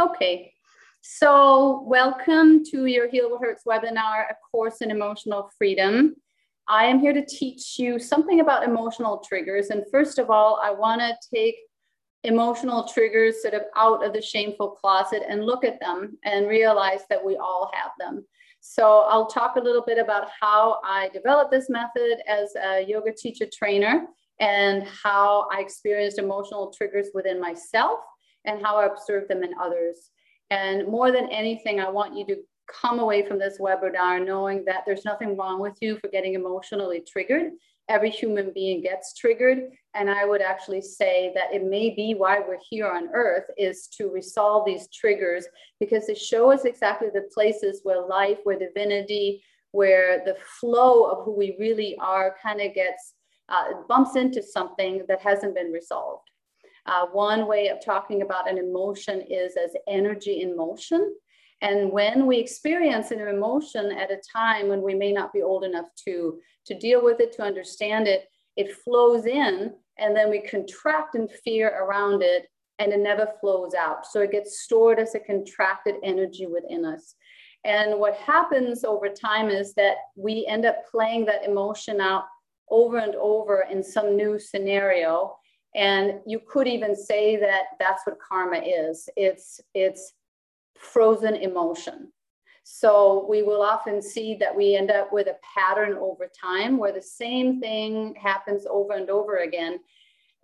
Okay, so welcome to your Heal What Hurts webinar, A Course in Emotional Freedom. I am here to teach you something about emotional triggers. And first of all, I wanna take emotional triggers sort of out of the shameful closet and look at them and realize that we all have them. So I'll talk a little bit about how I developed this method as a yoga teacher trainer and how I experienced emotional triggers within myself and how I observe them in others. And more than anything, I want you to come away from this webinar knowing that there's nothing wrong with you for getting emotionally triggered. Every human being gets triggered. And I would actually say that it may be why we're here on earth is to resolve these triggers because they show us exactly the places where life, where divinity, where the flow of who we really are kind of gets, uh, bumps into something that hasn't been resolved. Uh, one way of talking about an emotion is as energy in motion. And when we experience an emotion at a time when we may not be old enough to, to deal with it, to understand it, it flows in and then we contract in fear around it and it never flows out. So it gets stored as a contracted energy within us. And what happens over time is that we end up playing that emotion out over and over in some new scenario and you could even say that that's what karma is. It's, it's frozen emotion. So we will often see that we end up with a pattern over time where the same thing happens over and over again.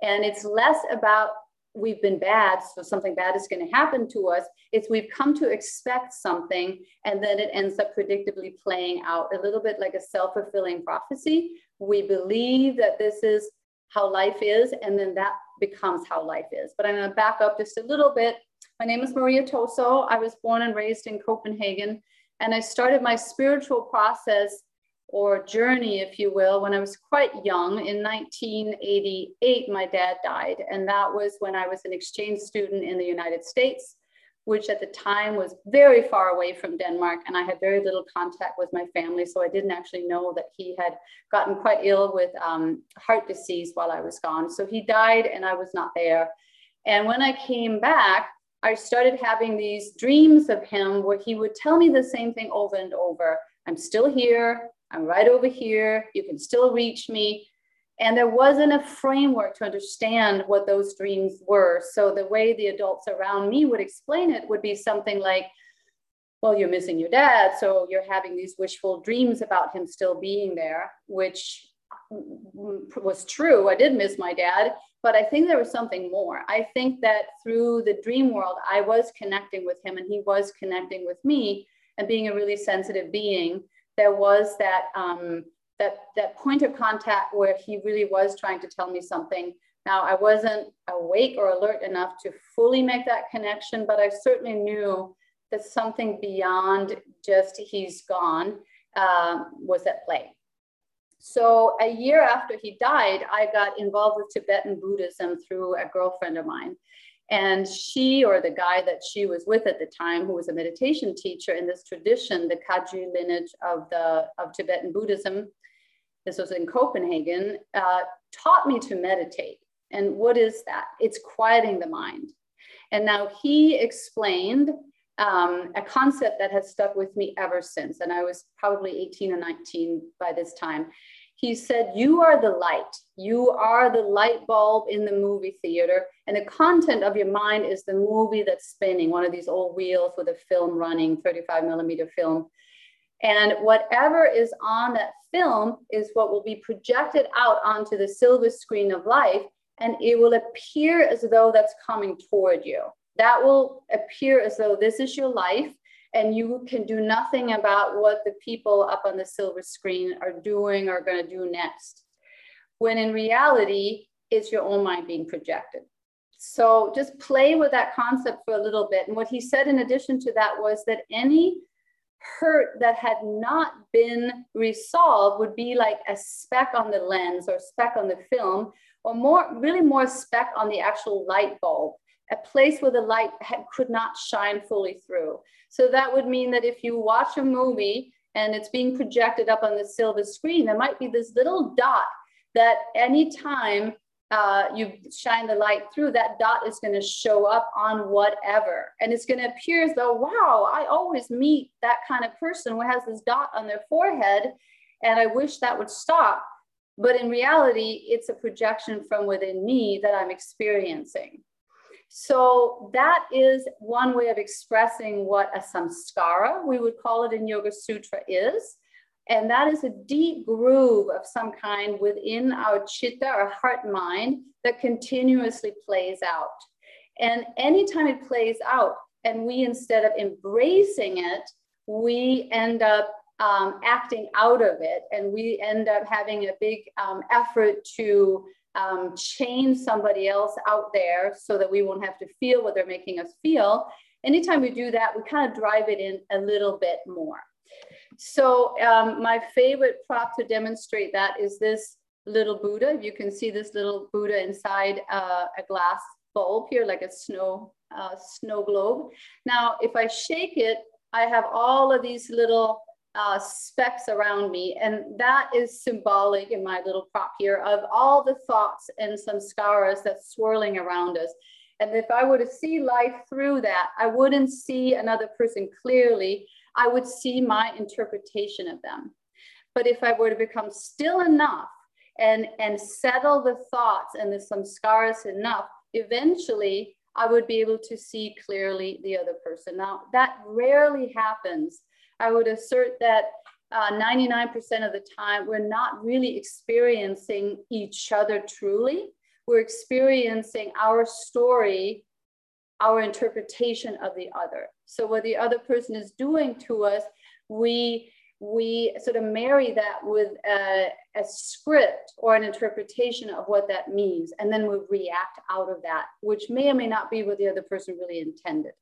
And it's less about we've been bad, so something bad is going to happen to us. It's we've come to expect something and then it ends up predictably playing out a little bit like a self fulfilling prophecy. We believe that this is how life is, and then that becomes how life is. But I'm going to back up just a little bit. My name is Maria Toso. I was born and raised in Copenhagen, and I started my spiritual process or journey, if you will, when I was quite young. In 1988, my dad died, and that was when I was an exchange student in the United States which at the time was very far away from Denmark. And I had very little contact with my family. So I didn't actually know that he had gotten quite ill with um, heart disease while I was gone. So he died and I was not there. And when I came back, I started having these dreams of him where he would tell me the same thing over and over I'm still here. I'm right over here. You can still reach me. And there wasn't a framework to understand what those dreams were. So the way the adults around me would explain it would be something like, well, you're missing your dad. So you're having these wishful dreams about him still being there, which was true. I did miss my dad, but I think there was something more. I think that through the dream world, I was connecting with him and he was connecting with me. And being a really sensitive being, there was that. Um, that that point of contact where he really was trying to tell me something. Now I wasn't awake or alert enough to fully make that connection, but I certainly knew that something beyond just he's gone um, was at play. So a year after he died, I got involved with Tibetan Buddhism through a girlfriend of mine. And she, or the guy that she was with at the time, who was a meditation teacher in this tradition, the Kagyu lineage of, the, of Tibetan Buddhism, this was in Copenhagen, uh, taught me to meditate. And what is that? It's quieting the mind. And now he explained um, a concept that has stuck with me ever since. And I was probably 18 or 19 by this time. He said, You are the light. You are the light bulb in the movie theater. And the content of your mind is the movie that's spinning, one of these old wheels with a film running, 35 millimeter film. And whatever is on that film is what will be projected out onto the silver screen of life. And it will appear as though that's coming toward you. That will appear as though this is your life and you can do nothing about what the people up on the silver screen are doing or going to do next. When in reality, it's your own mind being projected. So just play with that concept for a little bit. And what he said in addition to that was that any hurt that had not been resolved would be like a speck on the lens or speck on the film or more really more speck on the actual light bulb a place where the light had, could not shine fully through. So that would mean that if you watch a movie and it's being projected up on the silver screen there might be this little dot that anytime uh, you shine the light through, that dot is going to show up on whatever. And it's going to appear as though, wow, I always meet that kind of person who has this dot on their forehead. And I wish that would stop. But in reality, it's a projection from within me that I'm experiencing. So that is one way of expressing what a samskara, we would call it in Yoga Sutra, is. And that is a deep groove of some kind within our chitta, our heart mind, that continuously plays out. And anytime it plays out, and we instead of embracing it, we end up um, acting out of it, and we end up having a big um, effort to um, change somebody else out there so that we won't have to feel what they're making us feel. Anytime we do that, we kind of drive it in a little bit more. So um, my favorite prop to demonstrate that is this little Buddha. You can see this little Buddha inside uh, a glass bulb here, like a snow, uh, snow globe. Now, if I shake it, I have all of these little uh, specks around me. And that is symbolic in my little prop here of all the thoughts and samskaras that's swirling around us. And if I were to see life through that, I wouldn't see another person clearly. I would see my interpretation of them. But if I were to become still enough and, and settle the thoughts and the samskaras enough, eventually I would be able to see clearly the other person. Now, that rarely happens. I would assert that 99% uh, of the time, we're not really experiencing each other truly. We're experiencing our story our interpretation of the other. So what the other person is doing to us, we we sort of marry that with a, a, script or an interpretation of what that means, and then we react out of that, which may or may not be what the other person really intended.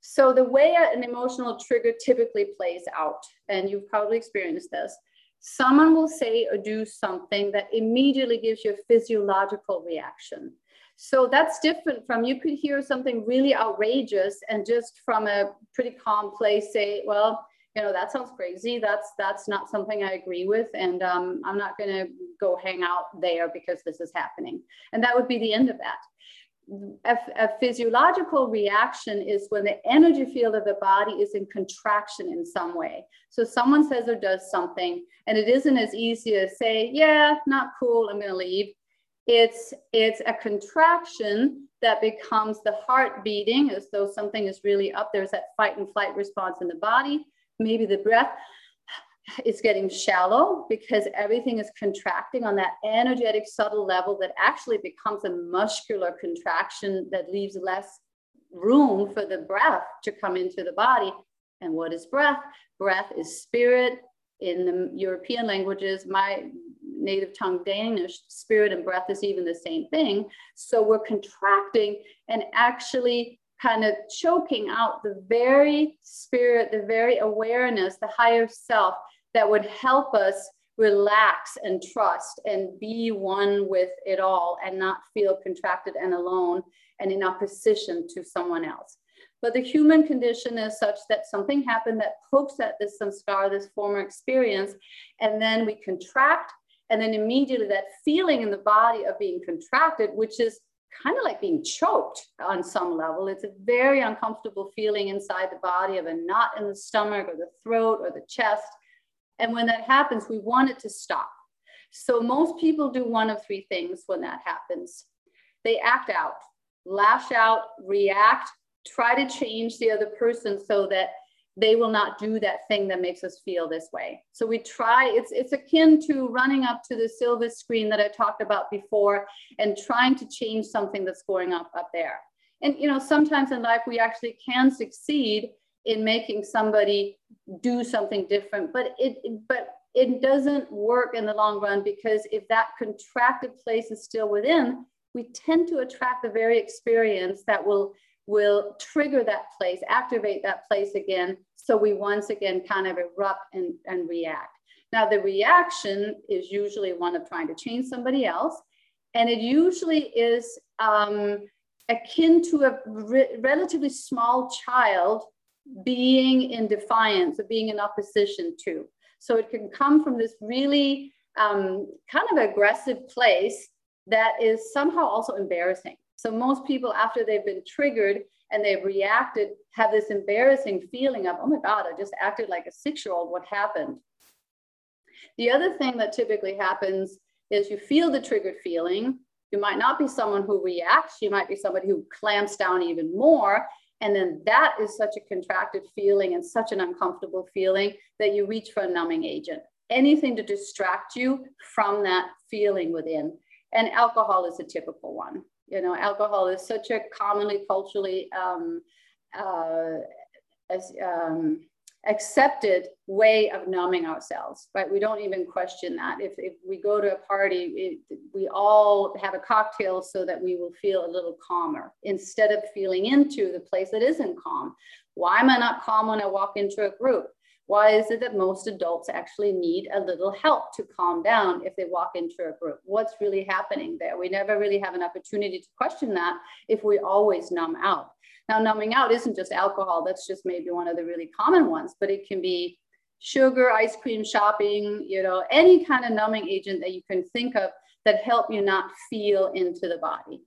So the way an emotional trigger typically plays out, and you've probably experienced this, someone will say or do something that immediately gives you a physiological reaction. So that's different from you could hear something really outrageous and just from a pretty calm place say, well, you know, that sounds crazy. That's that's not something I agree with, and um, I'm not going to go hang out there because this is happening. And that would be the end of that. A, a, physiological reaction is when the energy field of the body is in contraction in some way. So someone says or does something, and it isn't as easy as say, "Yeah, not cool. I'm going to leave." It's, it's a contraction that becomes the heart beating as though something is really up. There's that fight and flight response in the body. Maybe the breath is getting shallow because everything is contracting on that energetic subtle level that actually becomes a muscular contraction that leaves less room for the breath to come into the body. And what is breath? Breath is spirit. In the European languages, my native tongue Danish, spirit and breath is even the same thing. So we're contracting and actually kind of choking out the very spirit, the very awareness, the higher self that would help us relax and trust and be one with it all and not feel contracted and alone and in opposition to someone else. But the human condition is such that something happened that pokes at this samskara, this former experience, and then we contract and then immediately that feeling in the body of being contracted, which is kind of like being choked on some level. It's a very uncomfortable feeling inside the body of a knot in the stomach or the throat or the chest. And when that happens, we want it to stop. So most people do one of three things when that happens. They act out, lash out, react, try to change the other person so that they will not do that thing that makes us feel this way. So we try, it's, it's akin to running up to the silver screen that I talked about before and trying to change something that's going up up there. And, you know, sometimes in life we actually can succeed in making somebody do something different, but it, but it doesn't work in the long run because if that contracted place is still within, we tend to attract the very experience that will will trigger that place, activate that place again. So we once again kind of erupt and, and react. Now, the reaction is usually one of trying to change somebody else. And it usually is um, akin to a re relatively small child being in defiance or being in opposition to. So it can come from this really um, kind of aggressive place that is somehow also embarrassing. So most people, after they've been triggered and they've reacted, have this embarrassing feeling of, oh my God, I just acted like a six-year-old. What happened? The other thing that typically happens is you feel the triggered feeling. You might not be someone who reacts. You might be somebody who clamps down even more. And then that is such a contracted feeling and such an uncomfortable feeling that you reach for a numbing agent. Anything to distract you from that feeling within. And alcohol is a typical one. You know, alcohol is such a commonly culturally um, uh, as, um, accepted way of numbing ourselves, right? We don't even question that. If, if we go to a party, it, we all have a cocktail so that we will feel a little calmer instead of feeling into the place that isn't calm. Why am I not calm when I walk into a group? Why is it that most adults actually need a little help to calm down if they walk into a group? What's really happening there? We never really have an opportunity to question that if we always numb out. Now, numbing out isn't just alcohol, that's just maybe one of the really common ones, but it can be sugar, ice cream, shopping, you know, any kind of numbing agent that you can think of that help you not feel into the body.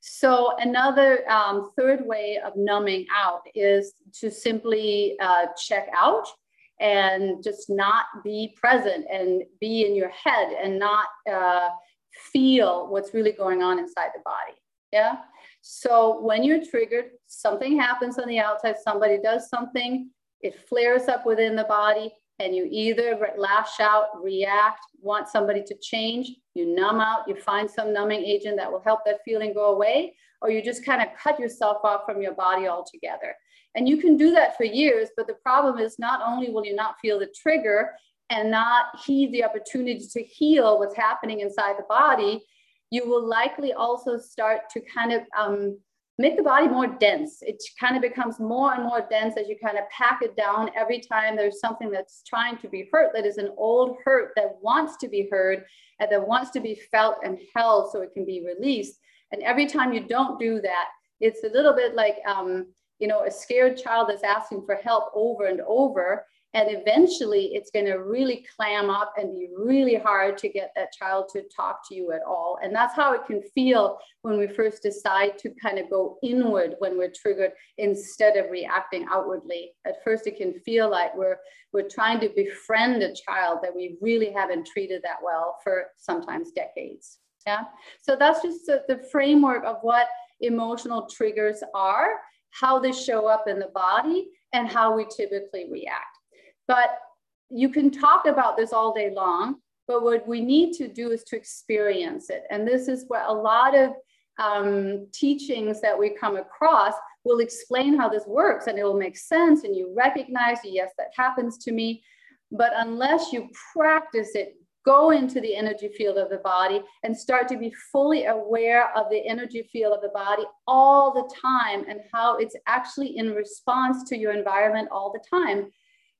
So another um, third way of numbing out is to simply uh, check out and just not be present and be in your head and not uh, feel what's really going on inside the body. Yeah. So when you're triggered, something happens on the outside, somebody does something, it flares up within the body, and you either lash out, react, want somebody to change, you numb out, you find some numbing agent that will help that feeling go away, or you just kind of cut yourself off from your body altogether. And you can do that for years, but the problem is not only will you not feel the trigger and not heed the opportunity to heal what's happening inside the body, you will likely also start to kind of um, make the body more dense. It kind of becomes more and more dense as you kind of pack it down every time there's something that's trying to be hurt, that is an old hurt that wants to be heard and that wants to be felt and held so it can be released. And every time you don't do that, it's a little bit like, um, you know, a scared child that's asking for help over and over. And eventually it's going to really clam up and be really hard to get that child to talk to you at all. And that's how it can feel when we first decide to kind of go inward when we're triggered instead of reacting outwardly. At first, it can feel like we're, we're trying to befriend a child that we really haven't treated that well for sometimes decades. Yeah. So that's just the, the framework of what emotional triggers are, how they show up in the body, and how we typically react. But you can talk about this all day long, but what we need to do is to experience it. And this is what a lot of um, teachings that we come across will explain how this works and it will make sense and you recognize, yes, that happens to me. But unless you practice it, go into the energy field of the body and start to be fully aware of the energy field of the body all the time and how it's actually in response to your environment all the time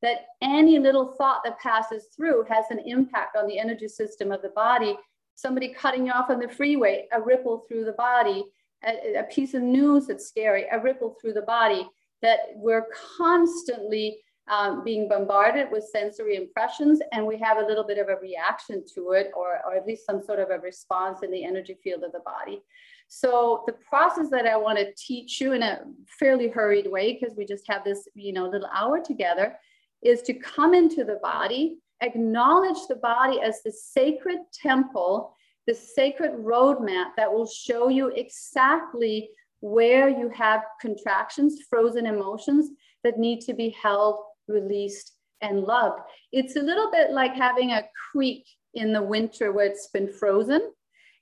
that any little thought that passes through has an impact on the energy system of the body. Somebody cutting you off on the freeway, a ripple through the body, a, a piece of news that's scary, a ripple through the body, that we're constantly um, being bombarded with sensory impressions and we have a little bit of a reaction to it or, or at least some sort of a response in the energy field of the body. So the process that I want to teach you in a fairly hurried way, because we just have this, you know, little hour together, is to come into the body, acknowledge the body as the sacred temple, the sacred roadmap that will show you exactly where you have contractions, frozen emotions that need to be held, released, and loved. It's a little bit like having a creek in the winter where it's been frozen,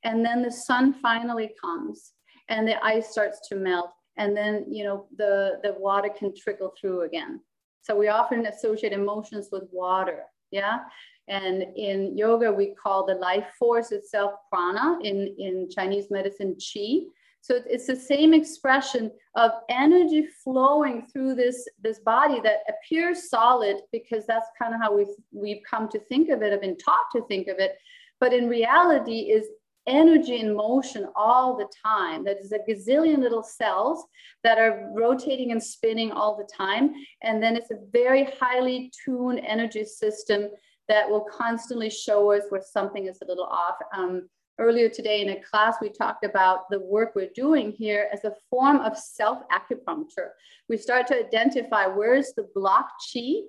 and then the sun finally comes and the ice starts to melt, and then you know the, the water can trickle through again. So we often associate emotions with water. Yeah. And in yoga, we call the life force itself prana, in, in Chinese medicine, chi. So it's the same expression of energy flowing through this, this body that appears solid because that's kind of how we've, we've come to think of it, have been taught to think of it. But in reality is energy in motion all the time. That is a gazillion little cells that are rotating and spinning all the time. And then it's a very highly tuned energy system that will constantly show us where something is a little off. Um, earlier today in a class, we talked about the work we're doing here as a form of self acupuncture. We start to identify where's the blocked chi.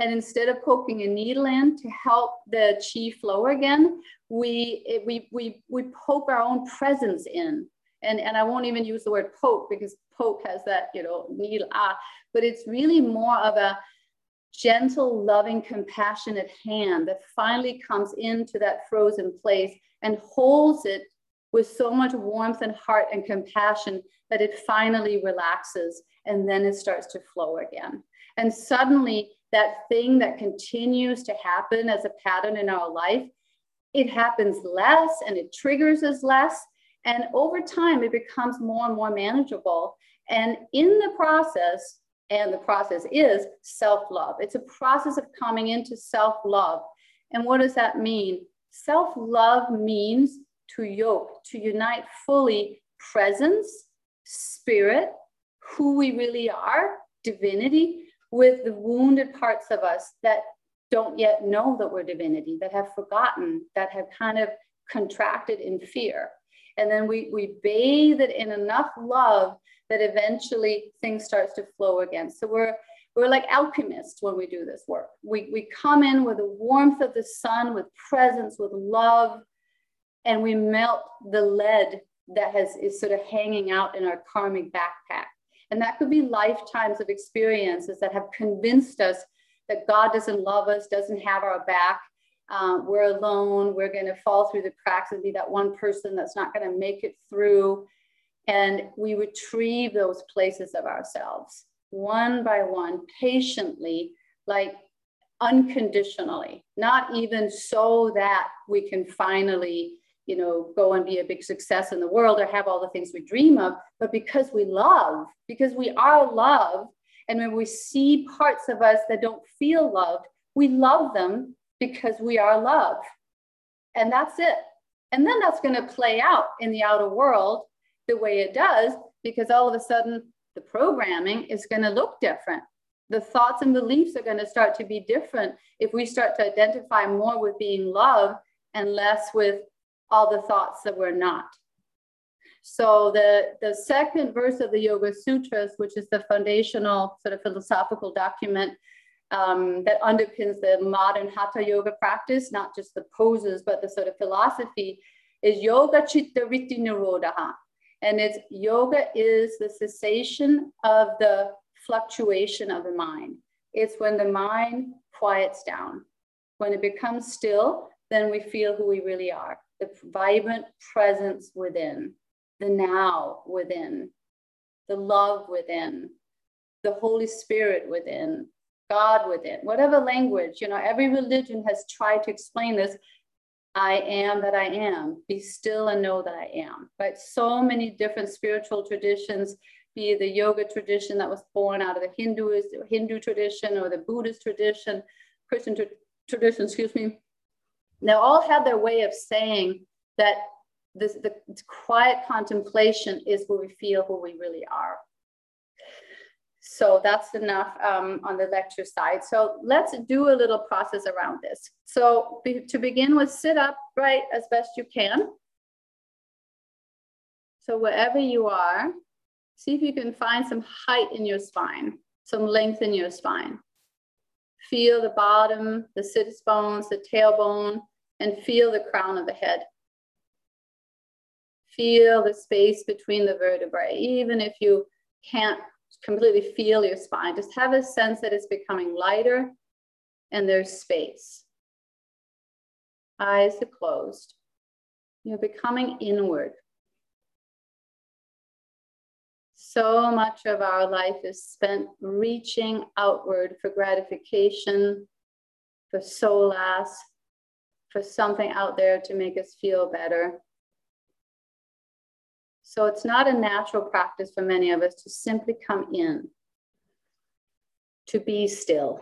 And instead of poking a needle in to help the chi flow again, we, we, we, we poke our own presence in. And, and I won't even use the word poke because poke has that, you know, needle, ah, but it's really more of a gentle, loving, compassionate hand that finally comes into that frozen place and holds it with so much warmth and heart and compassion that it finally relaxes and then it starts to flow again. And suddenly, that thing that continues to happen as a pattern in our life, it happens less and it triggers us less. And over time, it becomes more and more manageable. And in the process, and the process is self love, it's a process of coming into self love. And what does that mean? Self love means to yoke, to unite fully presence, spirit, who we really are, divinity, with the wounded parts of us that don't yet know that we're divinity, that have forgotten, that have kind of contracted in fear. And then we, we bathe it in enough love that eventually things starts to flow again. So we're we're like alchemists when we do this work. We, we come in with the warmth of the sun, with presence, with love, and we melt the lead that has is sort of hanging out in our karmic backpack. And that could be lifetimes of experiences that have convinced us that God doesn't love us, doesn't have our back. Um, we're alone. We're going to fall through the cracks and be that one person that's not going to make it through. And we retrieve those places of ourselves one by one, patiently, like unconditionally, not even so that we can finally, you know, go and be a big success in the world or have all the things we dream of, but because we love, because we are love. And when we see parts of us that don't feel loved, we love them because we are love. And that's it. And then that's going to play out in the outer world the way it does, because all of a sudden the programming is going to look different. The thoughts and beliefs are going to start to be different if we start to identify more with being love and less with all the thoughts that we're not. So the, the second verse of the Yoga Sutras, which is the foundational sort of philosophical document um, that underpins the modern Hatha Yoga practice, not just the poses, but the sort of philosophy, is Yoga Chitta Vritti Nirodha. And it's yoga is the cessation of the fluctuation of the mind. It's when the mind quiets down. When it becomes still, then we feel who we really are the vibrant presence within, the now within, the love within, the Holy Spirit within, God within, whatever language, you know, every religion has tried to explain this I am that I am. Be still and know that I am. Right? So many different spiritual traditions, be the yoga tradition that was born out of the Hindu, Hindu tradition or the Buddhist tradition, Christian tra- tradition, excuse me. They all have their way of saying that this, the quiet contemplation is where we feel who we really are. So that's enough um, on the lecture side. So let's do a little process around this. So be, to begin with, sit up right as best you can. So wherever you are, see if you can find some height in your spine, some length in your spine. Feel the bottom, the sits bones, the tailbone, and feel the crown of the head. Feel the space between the vertebrae, even if you can't completely feel your spine. Just have a sense that it's becoming lighter and there's space. Eyes are closed. You're becoming inward. So much of our life is spent reaching outward for gratification, for solace, for something out there to make us feel better. So it's not a natural practice for many of us to simply come in, to be still,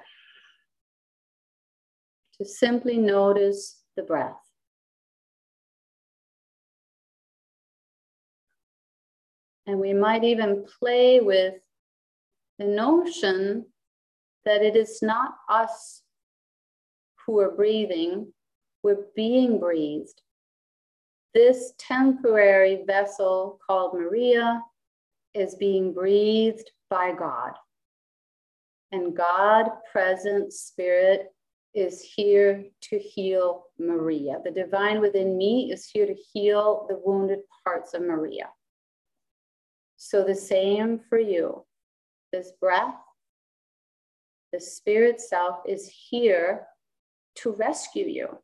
to simply notice the breath. And we might even play with the notion that it is not us who are breathing, we're being breathed this temporary vessel called Maria is being breathed by God. And God, present spirit, is here to heal Maria. The divine within me is here to heal the wounded parts of Maria. So, the same for you. This breath, the spirit self is here to rescue you,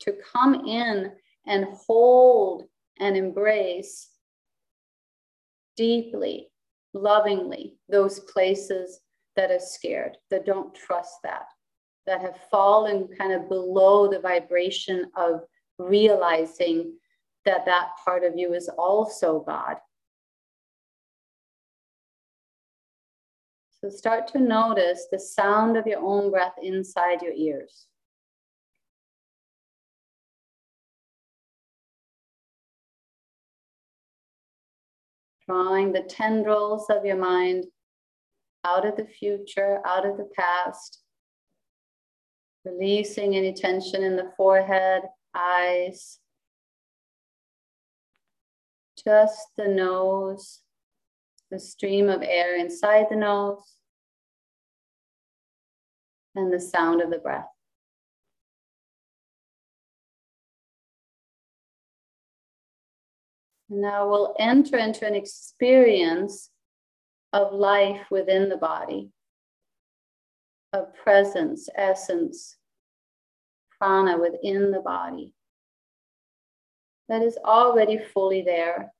to come in and hold and embrace deeply, lovingly those places that are scared, that don't trust that, that have fallen kind of below the vibration of realizing that that part of you is also God. So start to notice the sound of your own breath inside your ears. Drawing the tendrils of your mind out of the future, out of the past, releasing any tension in the forehead, eyes, just the nose, the stream of air inside the nose, and the sound of the breath. Now we'll enter into an experience of life within the body, of presence, essence, prana within the body that is already fully there.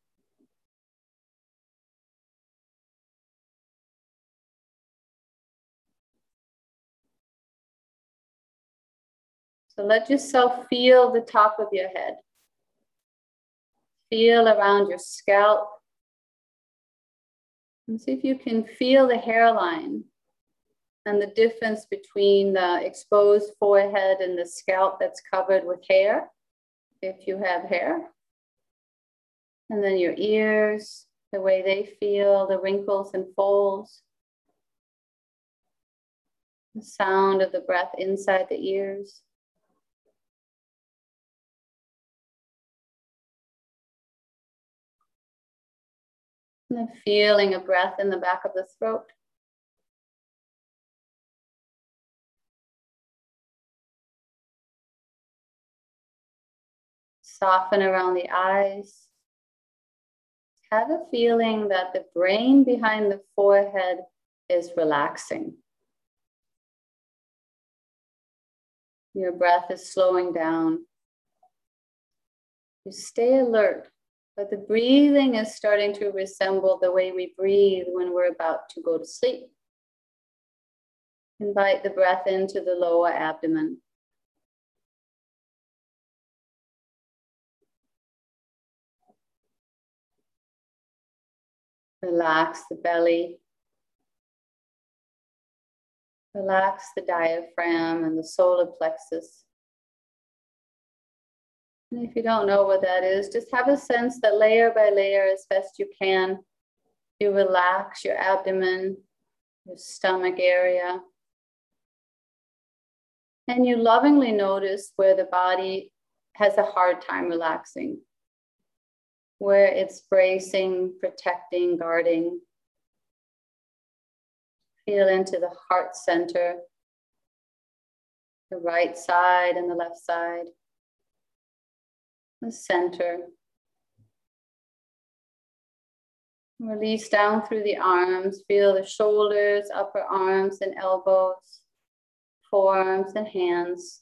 So let yourself feel the top of your head. Feel around your scalp. And see if you can feel the hairline and the difference between the exposed forehead and the scalp that's covered with hair, if you have hair. And then your ears, the way they feel, the wrinkles and folds. The sound of the breath inside the ears. And the feeling of breath in the back of the throat. Soften around the eyes. Have a feeling that the brain behind the forehead is relaxing. Your breath is slowing down. You stay alert but the breathing is starting to resemble the way we breathe when we're about to go to sleep. Invite the breath into the lower abdomen. Relax the belly. Relax the diaphragm and the solar plexus. And if you don't know what that is, just have a sense that layer by layer, as best you can, you relax your abdomen, your stomach area. And you lovingly notice where the body has a hard time relaxing, where it's bracing, protecting, guarding. Feel into the heart center, the right side and the left side center. Release down through the arms. Feel the shoulders, upper arms and elbows, forearms and hands,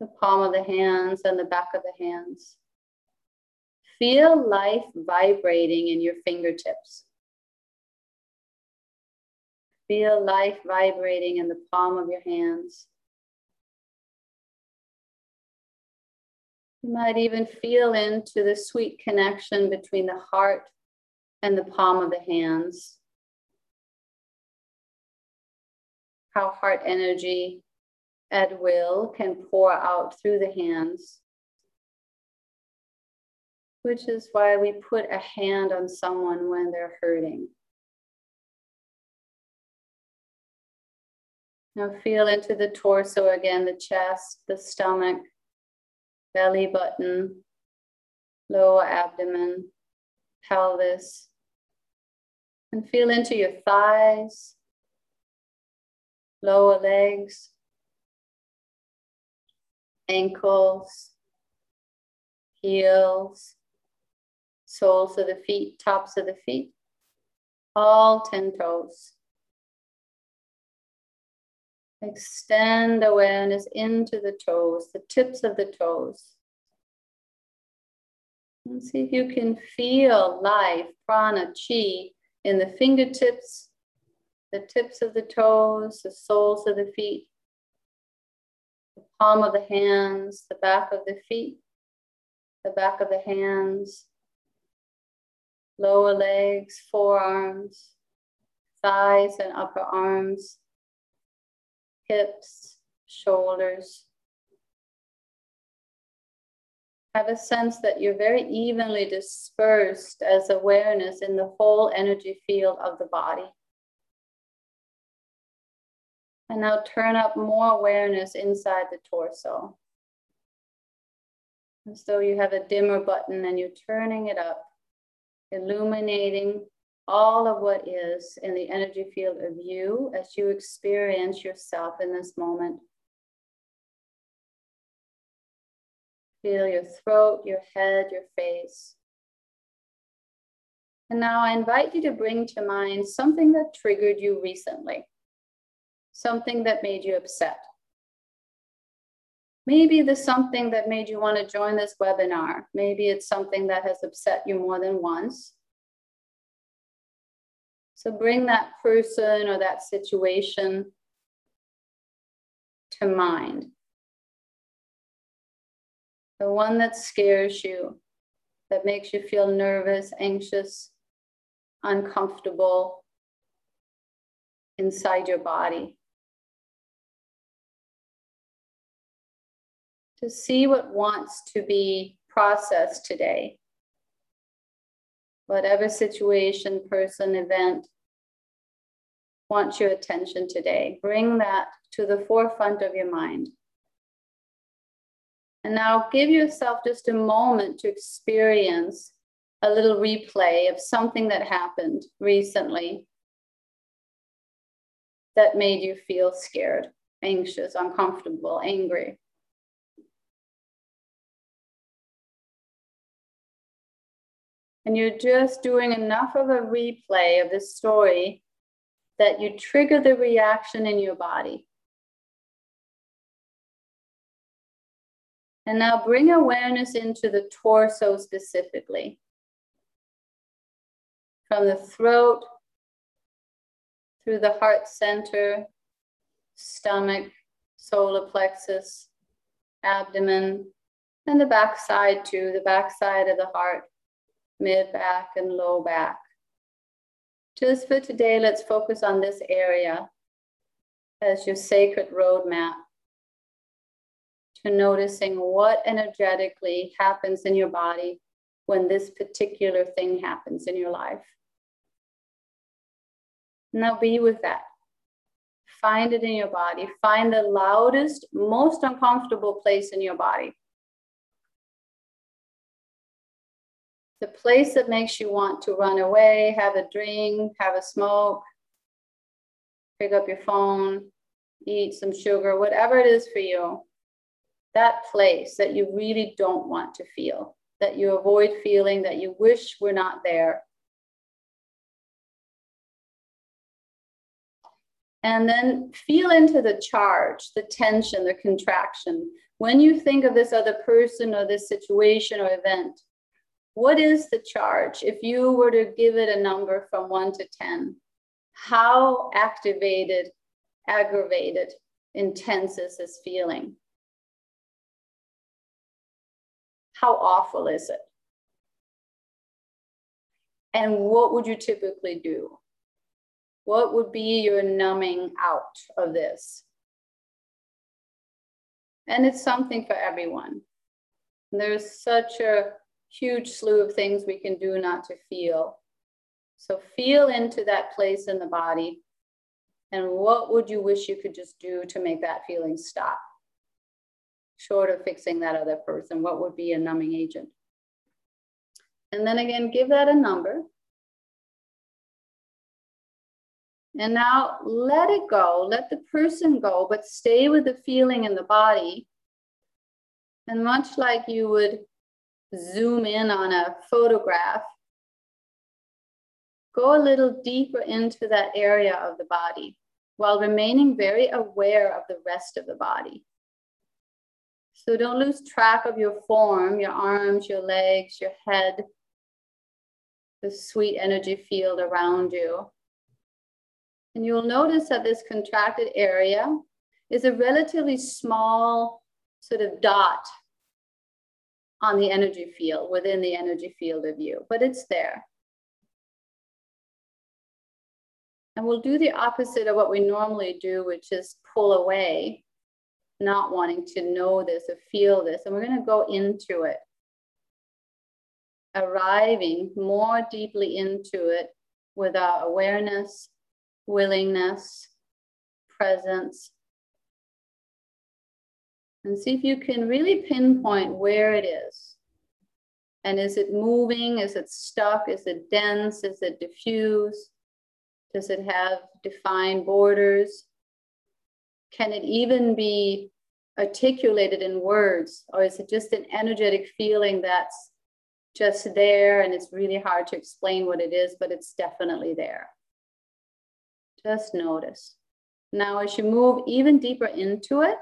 the palm of the hands and the back of the hands. Feel life vibrating in your fingertips. Feel life vibrating in the palm of your hands. You might even feel into the sweet connection between the heart and the palm of the hands. How heart energy at will can pour out through the hands, which is why we put a hand on someone when they're hurting. Now feel into the torso again, the chest, the stomach, belly button, lower abdomen, pelvis, and feel into your thighs, lower legs, ankles, heels, soles of the feet, tops of the feet, all 10 toes. Extend awareness into the toes, the tips of the toes. And see if you can feel life, prana, chi in the fingertips, the tips of the toes, the soles of the feet, the palm of the hands, the back of the feet, the back of the hands, lower legs, forearms, thighs and upper arms, hips, shoulders. Have a sense that you're very evenly dispersed as awareness in the whole energy field of the body. And now turn up more awareness inside the torso. As though you have a dimmer button and you're turning it up, illuminating all of what is in the energy field of you as you experience yourself in this moment. Feel your throat, your head, your face. And now I invite you to bring to mind something that triggered you recently, something that made you upset. Maybe there's something that made you want to join this webinar. Maybe it's something that has upset you more than once. So bring that person or that situation to mind. The one that scares you, that makes you feel nervous, anxious, uncomfortable inside your body. To see what wants to be processed today whatever situation, person, event wants your attention today. Bring that to the forefront of your mind. And now give yourself just a moment to experience a little replay of something that happened recently that made you feel scared, anxious, uncomfortable, angry. And you're just doing enough of a replay of this story that you trigger the reaction in your body. And now bring awareness into the torso specifically. From the throat through the heart center, stomach, solar plexus, abdomen, and the back side too, the back side of the heart mid back and low back. Just for today, let's focus on this area as your sacred roadmap to noticing what energetically happens in your body when this particular thing happens in your life. Now be with that. Find it in your body. Find the loudest, most uncomfortable place in your body. The place that makes you want to run away, have a drink, have a smoke, pick up your phone, eat some sugar, whatever it is for you, that place that you really don't want to feel, that you avoid feeling, that you wish were not there. And then feel into the charge, the tension, the contraction. When you think of this other person or this situation or event, what is the charge? If you were to give it a number from one to 10, how activated, aggravated, intense is this feeling? How awful is it? And what would you typically do? What would be your numbing out of this? And it's something for everyone. There's such a huge slew of things we can do not to feel. So feel into that place in the body. And what would you wish you could just do to make that feeling stop? Short of fixing that other person, what would be a numbing agent? And then again, give that a number. And now let it go, let the person go, but stay with the feeling in the body. And much like you would zoom in on a photograph, go a little deeper into that area of the body while remaining very aware of the rest of the body. So don't lose track of your form, your arms, your legs, your head, the sweet energy field around you. And you'll notice that this contracted area is a relatively small sort of dot on the energy field, within the energy field of you, but it's there. And we'll do the opposite of what we normally do, which is pull away, not wanting to know this or feel this. And we're going to go into it, arriving more deeply into it with our awareness, willingness, presence. And see if you can really pinpoint where it is. And is it moving? Is it stuck? Is it dense? Is it diffuse? Does it have defined borders? Can it even be articulated in words? Or is it just an energetic feeling that's just there and it's really hard to explain what it is, but it's definitely there? Just notice. Now, as you move even deeper into it,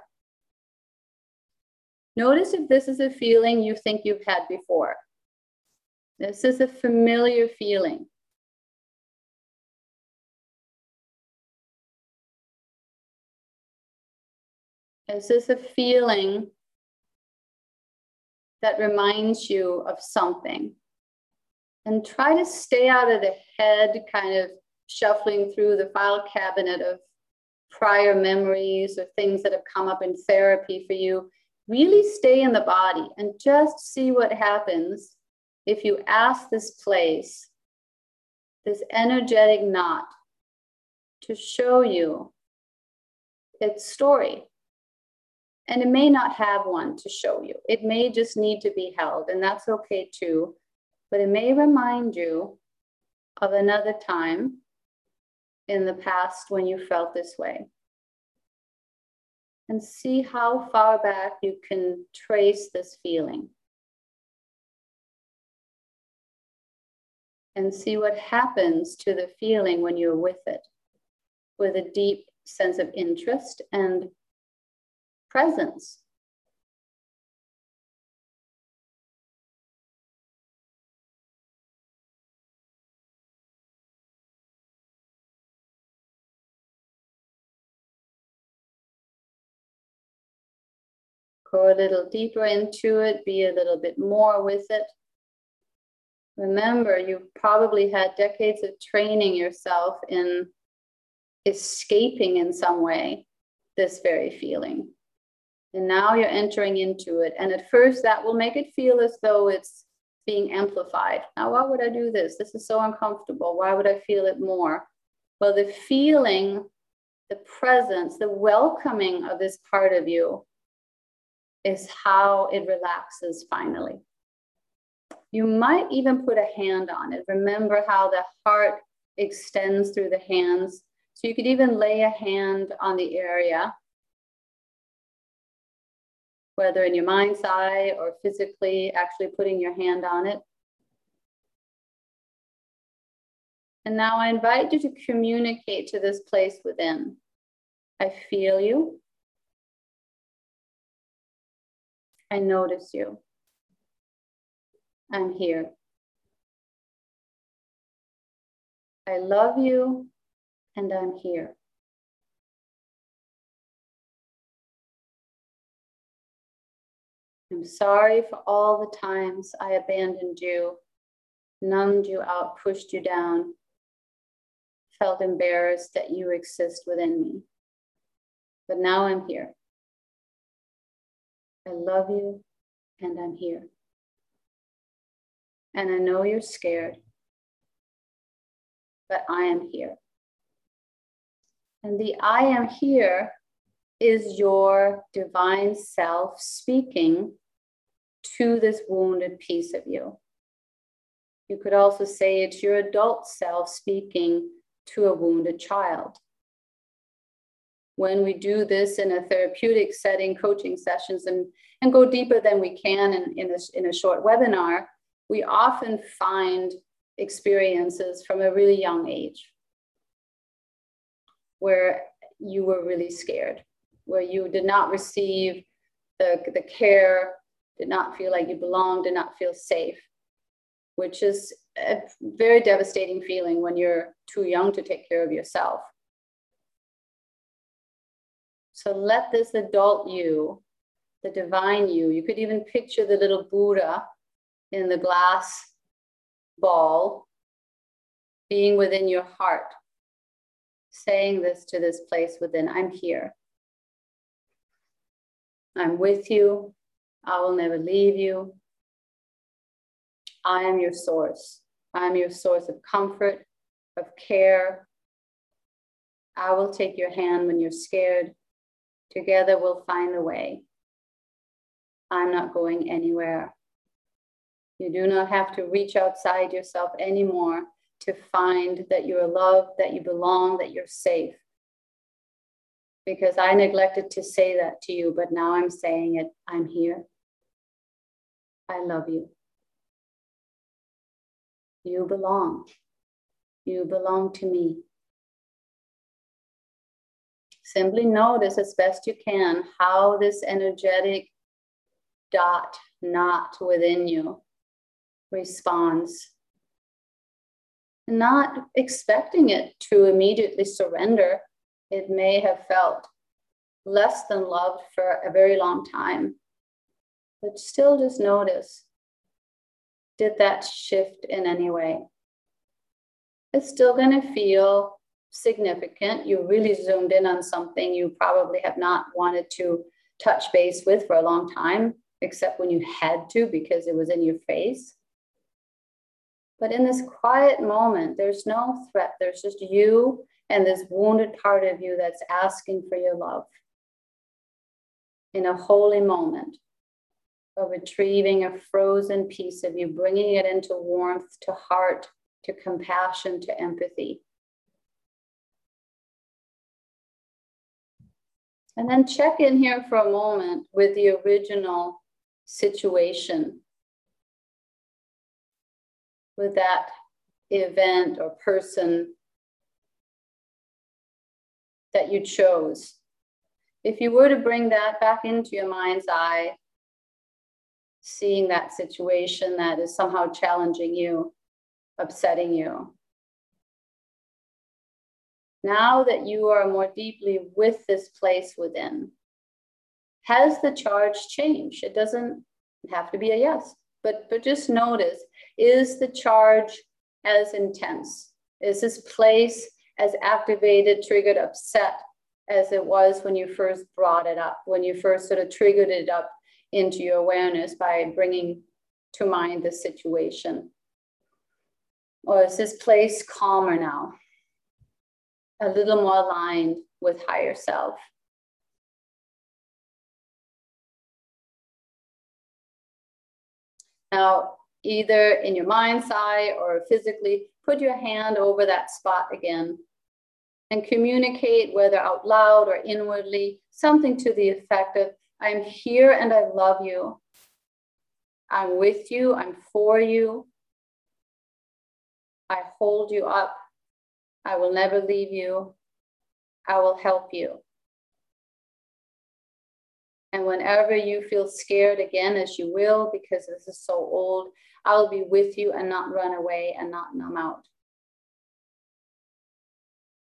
notice if this is a feeling you think you've had before. This is a familiar feeling. This is this a feeling that reminds you of something? And try to stay out of the head, kind of shuffling through the file cabinet of prior memories or things that have come up in therapy for you. Really stay in the body and just see what happens if you ask this place, this energetic knot, to show you its story. And it may not have one to show you. It may just need to be held, and that's okay too. But it may remind you of another time in the past when you felt this way. And see how far back you can trace this feeling. And see what happens to the feeling when you're with it, with a deep sense of interest and presence. Go a little deeper into it, be a little bit more with it. Remember, you probably had decades of training yourself in escaping in some way this very feeling. And now you're entering into it. And at first, that will make it feel as though it's being amplified. Now, why would I do this? This is so uncomfortable. Why would I feel it more? Well, the feeling, the presence, the welcoming of this part of you is how it relaxes finally. You might even put a hand on it. Remember how the heart extends through the hands. So you could even lay a hand on the area whether in your mind's eye or physically actually putting your hand on it. And now I invite you to communicate to this place within. I feel you. I notice you. I'm here. I love you and I'm here. I'm sorry for all the times I abandoned you, numbed you out, pushed you down, felt embarrassed that you exist within me. But now I'm here. I love you and I'm here. And I know you're scared, but I am here. And the I am here is your divine self speaking to this wounded piece of you. You could also say it's your adult self speaking to a wounded child. When we do this in a therapeutic setting, coaching sessions, and, and go deeper than we can in, in, a, in a short webinar, we often find experiences from a really young age where you were really scared, where you did not receive the, the care, did not feel like you belonged, did not feel safe, which is a very devastating feeling when you're too young to take care of yourself. So let this adult you, the divine you, you could even picture the little Buddha in the glass ball being within your heart, saying this to this place within I'm here. I'm with you. I will never leave you. I am your source. I am your source of comfort, of care. I will take your hand when you're scared. Together we'll find a way. I'm not going anywhere. You do not have to reach outside yourself anymore to find that you're loved, that you belong, that you're safe. Because I neglected to say that to you, but now I'm saying it. I'm here. I love you. You belong. You belong to me. Simply notice as best you can how this energetic dot, knot within you responds. Not expecting it to immediately surrender. It may have felt less than loved for a very long time, but still just notice did that shift in any way? It's still going to feel significant. You really zoomed in on something you probably have not wanted to touch base with for a long time, except when you had to because it was in your face. But in this quiet moment, there's no threat. There's just you and this wounded part of you that's asking for your love in a holy moment of retrieving a frozen piece of you, bringing it into warmth, to heart, to compassion, to empathy. And then check in here for a moment with the original situation with that event or person that you chose. If you were to bring that back into your mind's eye, seeing that situation that is somehow challenging you, upsetting you. Now that you are more deeply with this place within, has the charge changed? It doesn't have to be a yes, but, but just notice is the charge as intense? Is this place as activated, triggered, upset as it was when you first brought it up, when you first sort of triggered it up into your awareness by bringing to mind the situation? Or is this place calmer now? A little more aligned with higher self? Now, either in your mind's eye or physically, put your hand over that spot again and communicate, whether out loud or inwardly, something to the effect of, I'm here and I love you. I'm with you. I'm for you. I hold you up. I will never leave you. I will help you. And whenever you feel scared again, as you will, because this is so old, I'll be with you and not run away and not numb out.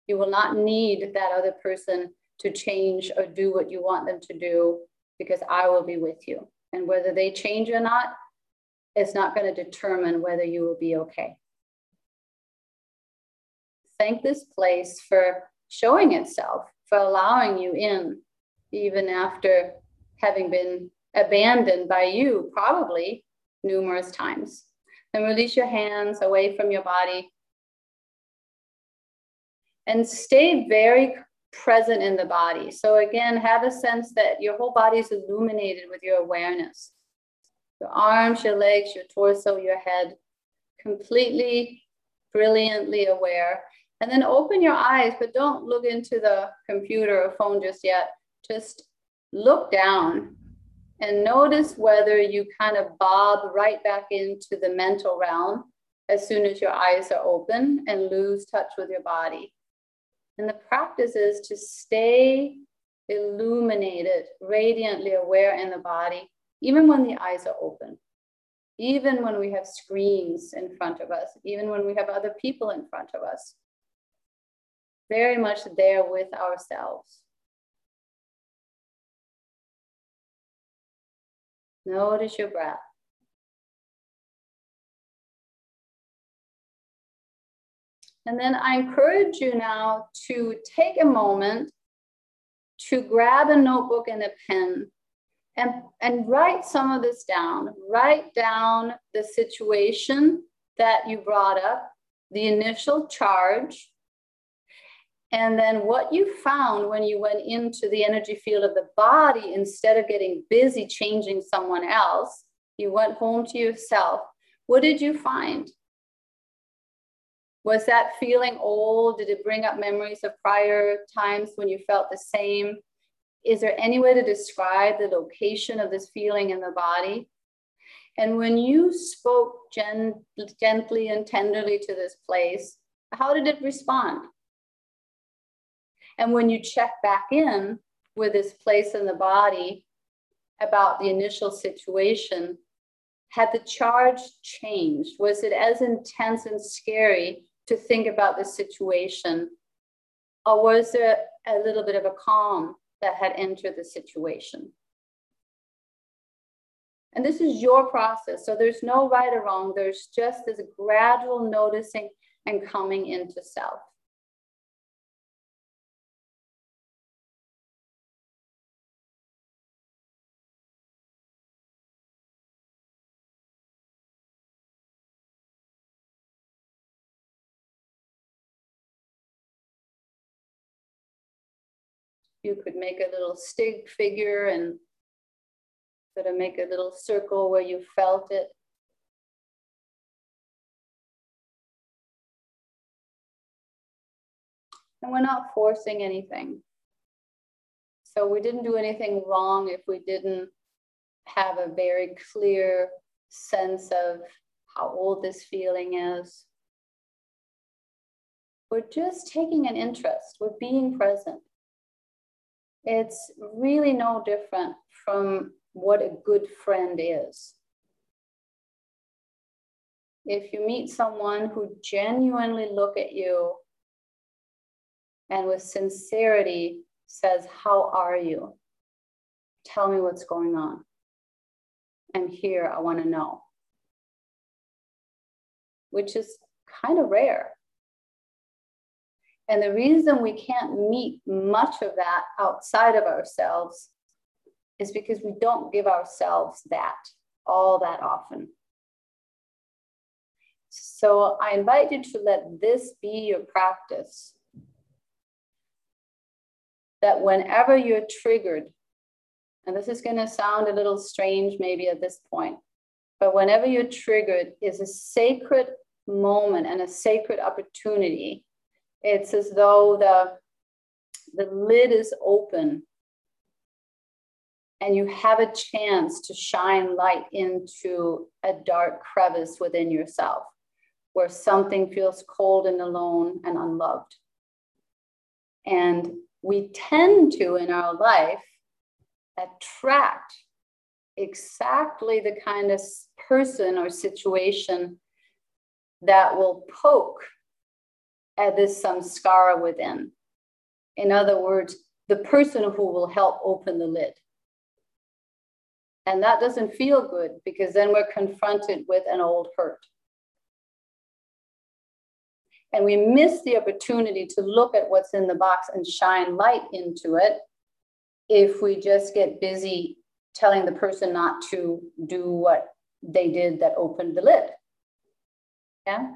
You will not need that other person to change or do what you want them to do because I will be with you. And whether they change or not, it's not going to determine whether you will be okay. Thank this place for showing itself, for allowing you in, even after having been abandoned by you, probably numerous times. Then release your hands away from your body. And stay very present in the body. So again, have a sense that your whole body is illuminated with your awareness. Your arms, your legs, your torso, your head. completely, brilliantly aware. And then open your eyes, but don't look into the computer or phone just yet. Just look down and notice whether you kind of bob right back into the mental realm as soon as your eyes are open and lose touch with your body. And the practice is to stay illuminated, radiantly aware in the body, even when the eyes are open, even when we have screens in front of us, even when we have other people in front of us. Very much there with ourselves. Notice your breath. And then I encourage you now to take a moment to grab a notebook and a pen and, and write some of this down. Write down the situation that you brought up, the initial charge, and then what you found when you went into the energy field of the body, instead of getting busy changing someone else, you went home to yourself. What did you find? Was that feeling old? Did it bring up memories of prior times when you felt the same? Is there any way to describe the location of this feeling in the body? And when you spoke gen- gently and tenderly to this place, how did it respond? And when you check back in with this place in the body about the initial situation, had the charge changed? Was it as intense and scary to think about the situation? Or was there a little bit of a calm that had entered the situation? And this is your process. So there's no right or wrong. There's just this gradual noticing and coming into self. You could make a little stick figure and sort of make a little circle where you felt it. And we're not forcing anything. So we didn't do anything wrong if we didn't have a very clear sense of how old this feeling is. We're just taking an interest, we're being present it's really no different from what a good friend is. If you meet someone who genuinely look at you and with sincerity says, how are you? Tell me what's going on. I'm here, I wanna know. Which is kind of rare. And the reason we can't meet much of that outside of ourselves is because we don't give ourselves that all that often. So I invite you to let this be your practice. That whenever you're triggered, and this is going to sound a little strange maybe at this point, but whenever you're triggered is a sacred moment and a sacred opportunity it's as though the, the lid is open and you have a chance to shine light into a dark crevice within yourself where something feels cold and alone and unloved. And we tend to, in our life, attract exactly the kind of person or situation that will poke at this samskara within. In other words, the person who will help open the lid. And that doesn't feel good because then we're confronted with an old hurt. And we miss the opportunity to look at what's in the box and shine light into it if we just get busy telling the person not to do what they did that opened the lid. Yeah.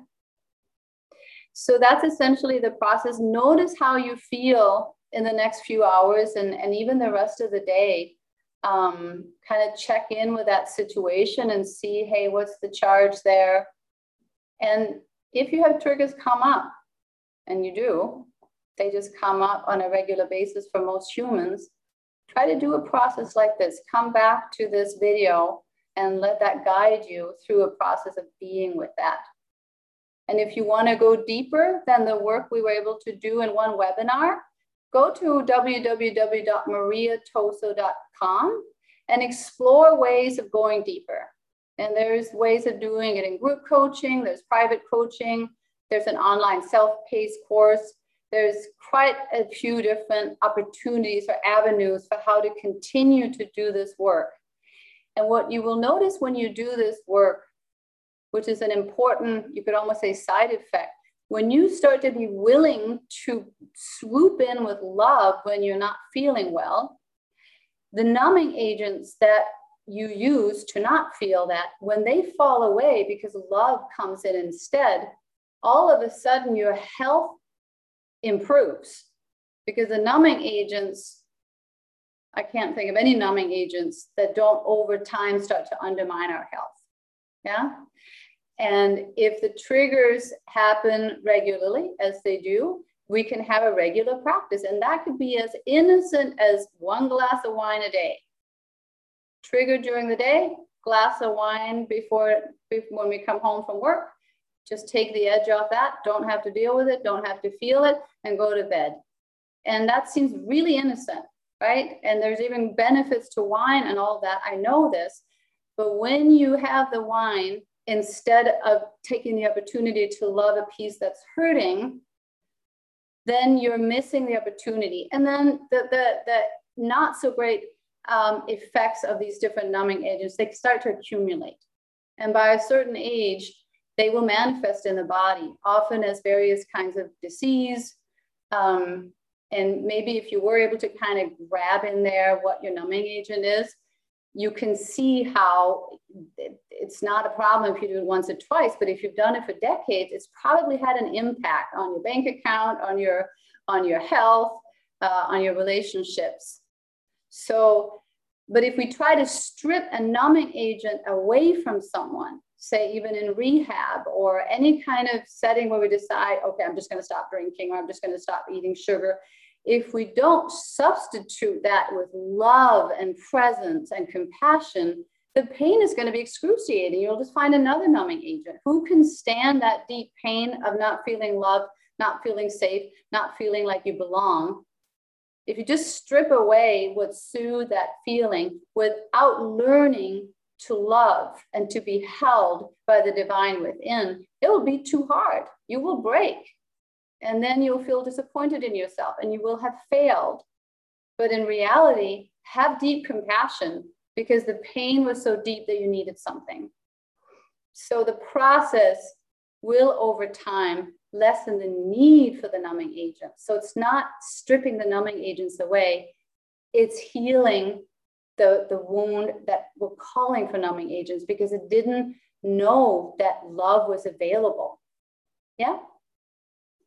So that's essentially the process. Notice how you feel in the next few hours and, and even the rest of the day. Um, kind of check in with that situation and see, hey, what's the charge there? And if you have triggers come up, and you do, they just come up on a regular basis for most humans, try to do a process like this. Come back to this video and let that guide you through a process of being with that. And if you want to go deeper than the work we were able to do in one webinar, go to www.mariatoso.com and explore ways of going deeper. And there's ways of doing it in group coaching, there's private coaching, there's an online self-paced course. There's quite a few different opportunities or avenues for how to continue to do this work. And what you will notice when you do this work, which is an important, you could almost say side effect, when you start to be willing to swoop in with love when you're not feeling well, the numbing agents that you use to not feel that, when they fall away because love comes in instead, all of a sudden your health improves because the numbing agents, I can't think of any numbing agents that don't over time start to undermine our health. Yeah. And if the triggers happen regularly, as they do, we can have a regular practice. And that could be as innocent as one glass of wine a day. Trigger during the day, glass of wine before, before when we come home from work, just take the edge off that, don't have to deal with it, don't have to feel it, and go to bed. And that seems really innocent, right? And there's even benefits to wine and all that. I know this. But when you have the wine, instead of taking the opportunity to love a piece that's hurting, then you're missing the opportunity. And then the, the, the not so great um, effects of these different numbing agents, they start to accumulate. And by a certain age, they will manifest in the body, often as various kinds of disease. Um, and maybe if you were able to kind of grab in there what your numbing agent is, you can see how it's not a problem if you do it once or twice, but if you've done it for decades, it's probably had an impact on your bank account, on your, on your health, uh, on your relationships. So, but if we try to strip a numbing agent away from someone, say even in rehab or any kind of setting where we decide, okay, I'm just going to stop drinking or I'm just going to stop eating sugar. If we don't substitute that with love and presence and compassion, the pain is going to be excruciating. You'll just find another numbing agent. Who can stand that deep pain of not feeling loved, not feeling safe, not feeling like you belong? If you just strip away what soothe that feeling without learning to love and to be held by the divine within, it will be too hard. You will break. And then you'll feel disappointed in yourself and you will have failed. But in reality, have deep compassion because the pain was so deep that you needed something. So the process will over time lessen the need for the numbing agents. So it's not stripping the numbing agents away, it's healing the, the wound that we're calling for numbing agents because it didn't know that love was available. Yeah.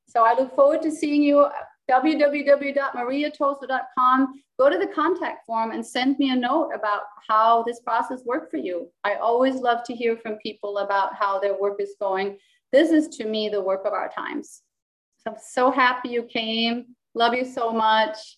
So I look forward to seeing you www.mariatoso.com. Go to the contact form and send me a note about how this process worked for you. I always love to hear from people about how their work is going. This is to me the work of our times. So I'm so happy you came. Love you so much.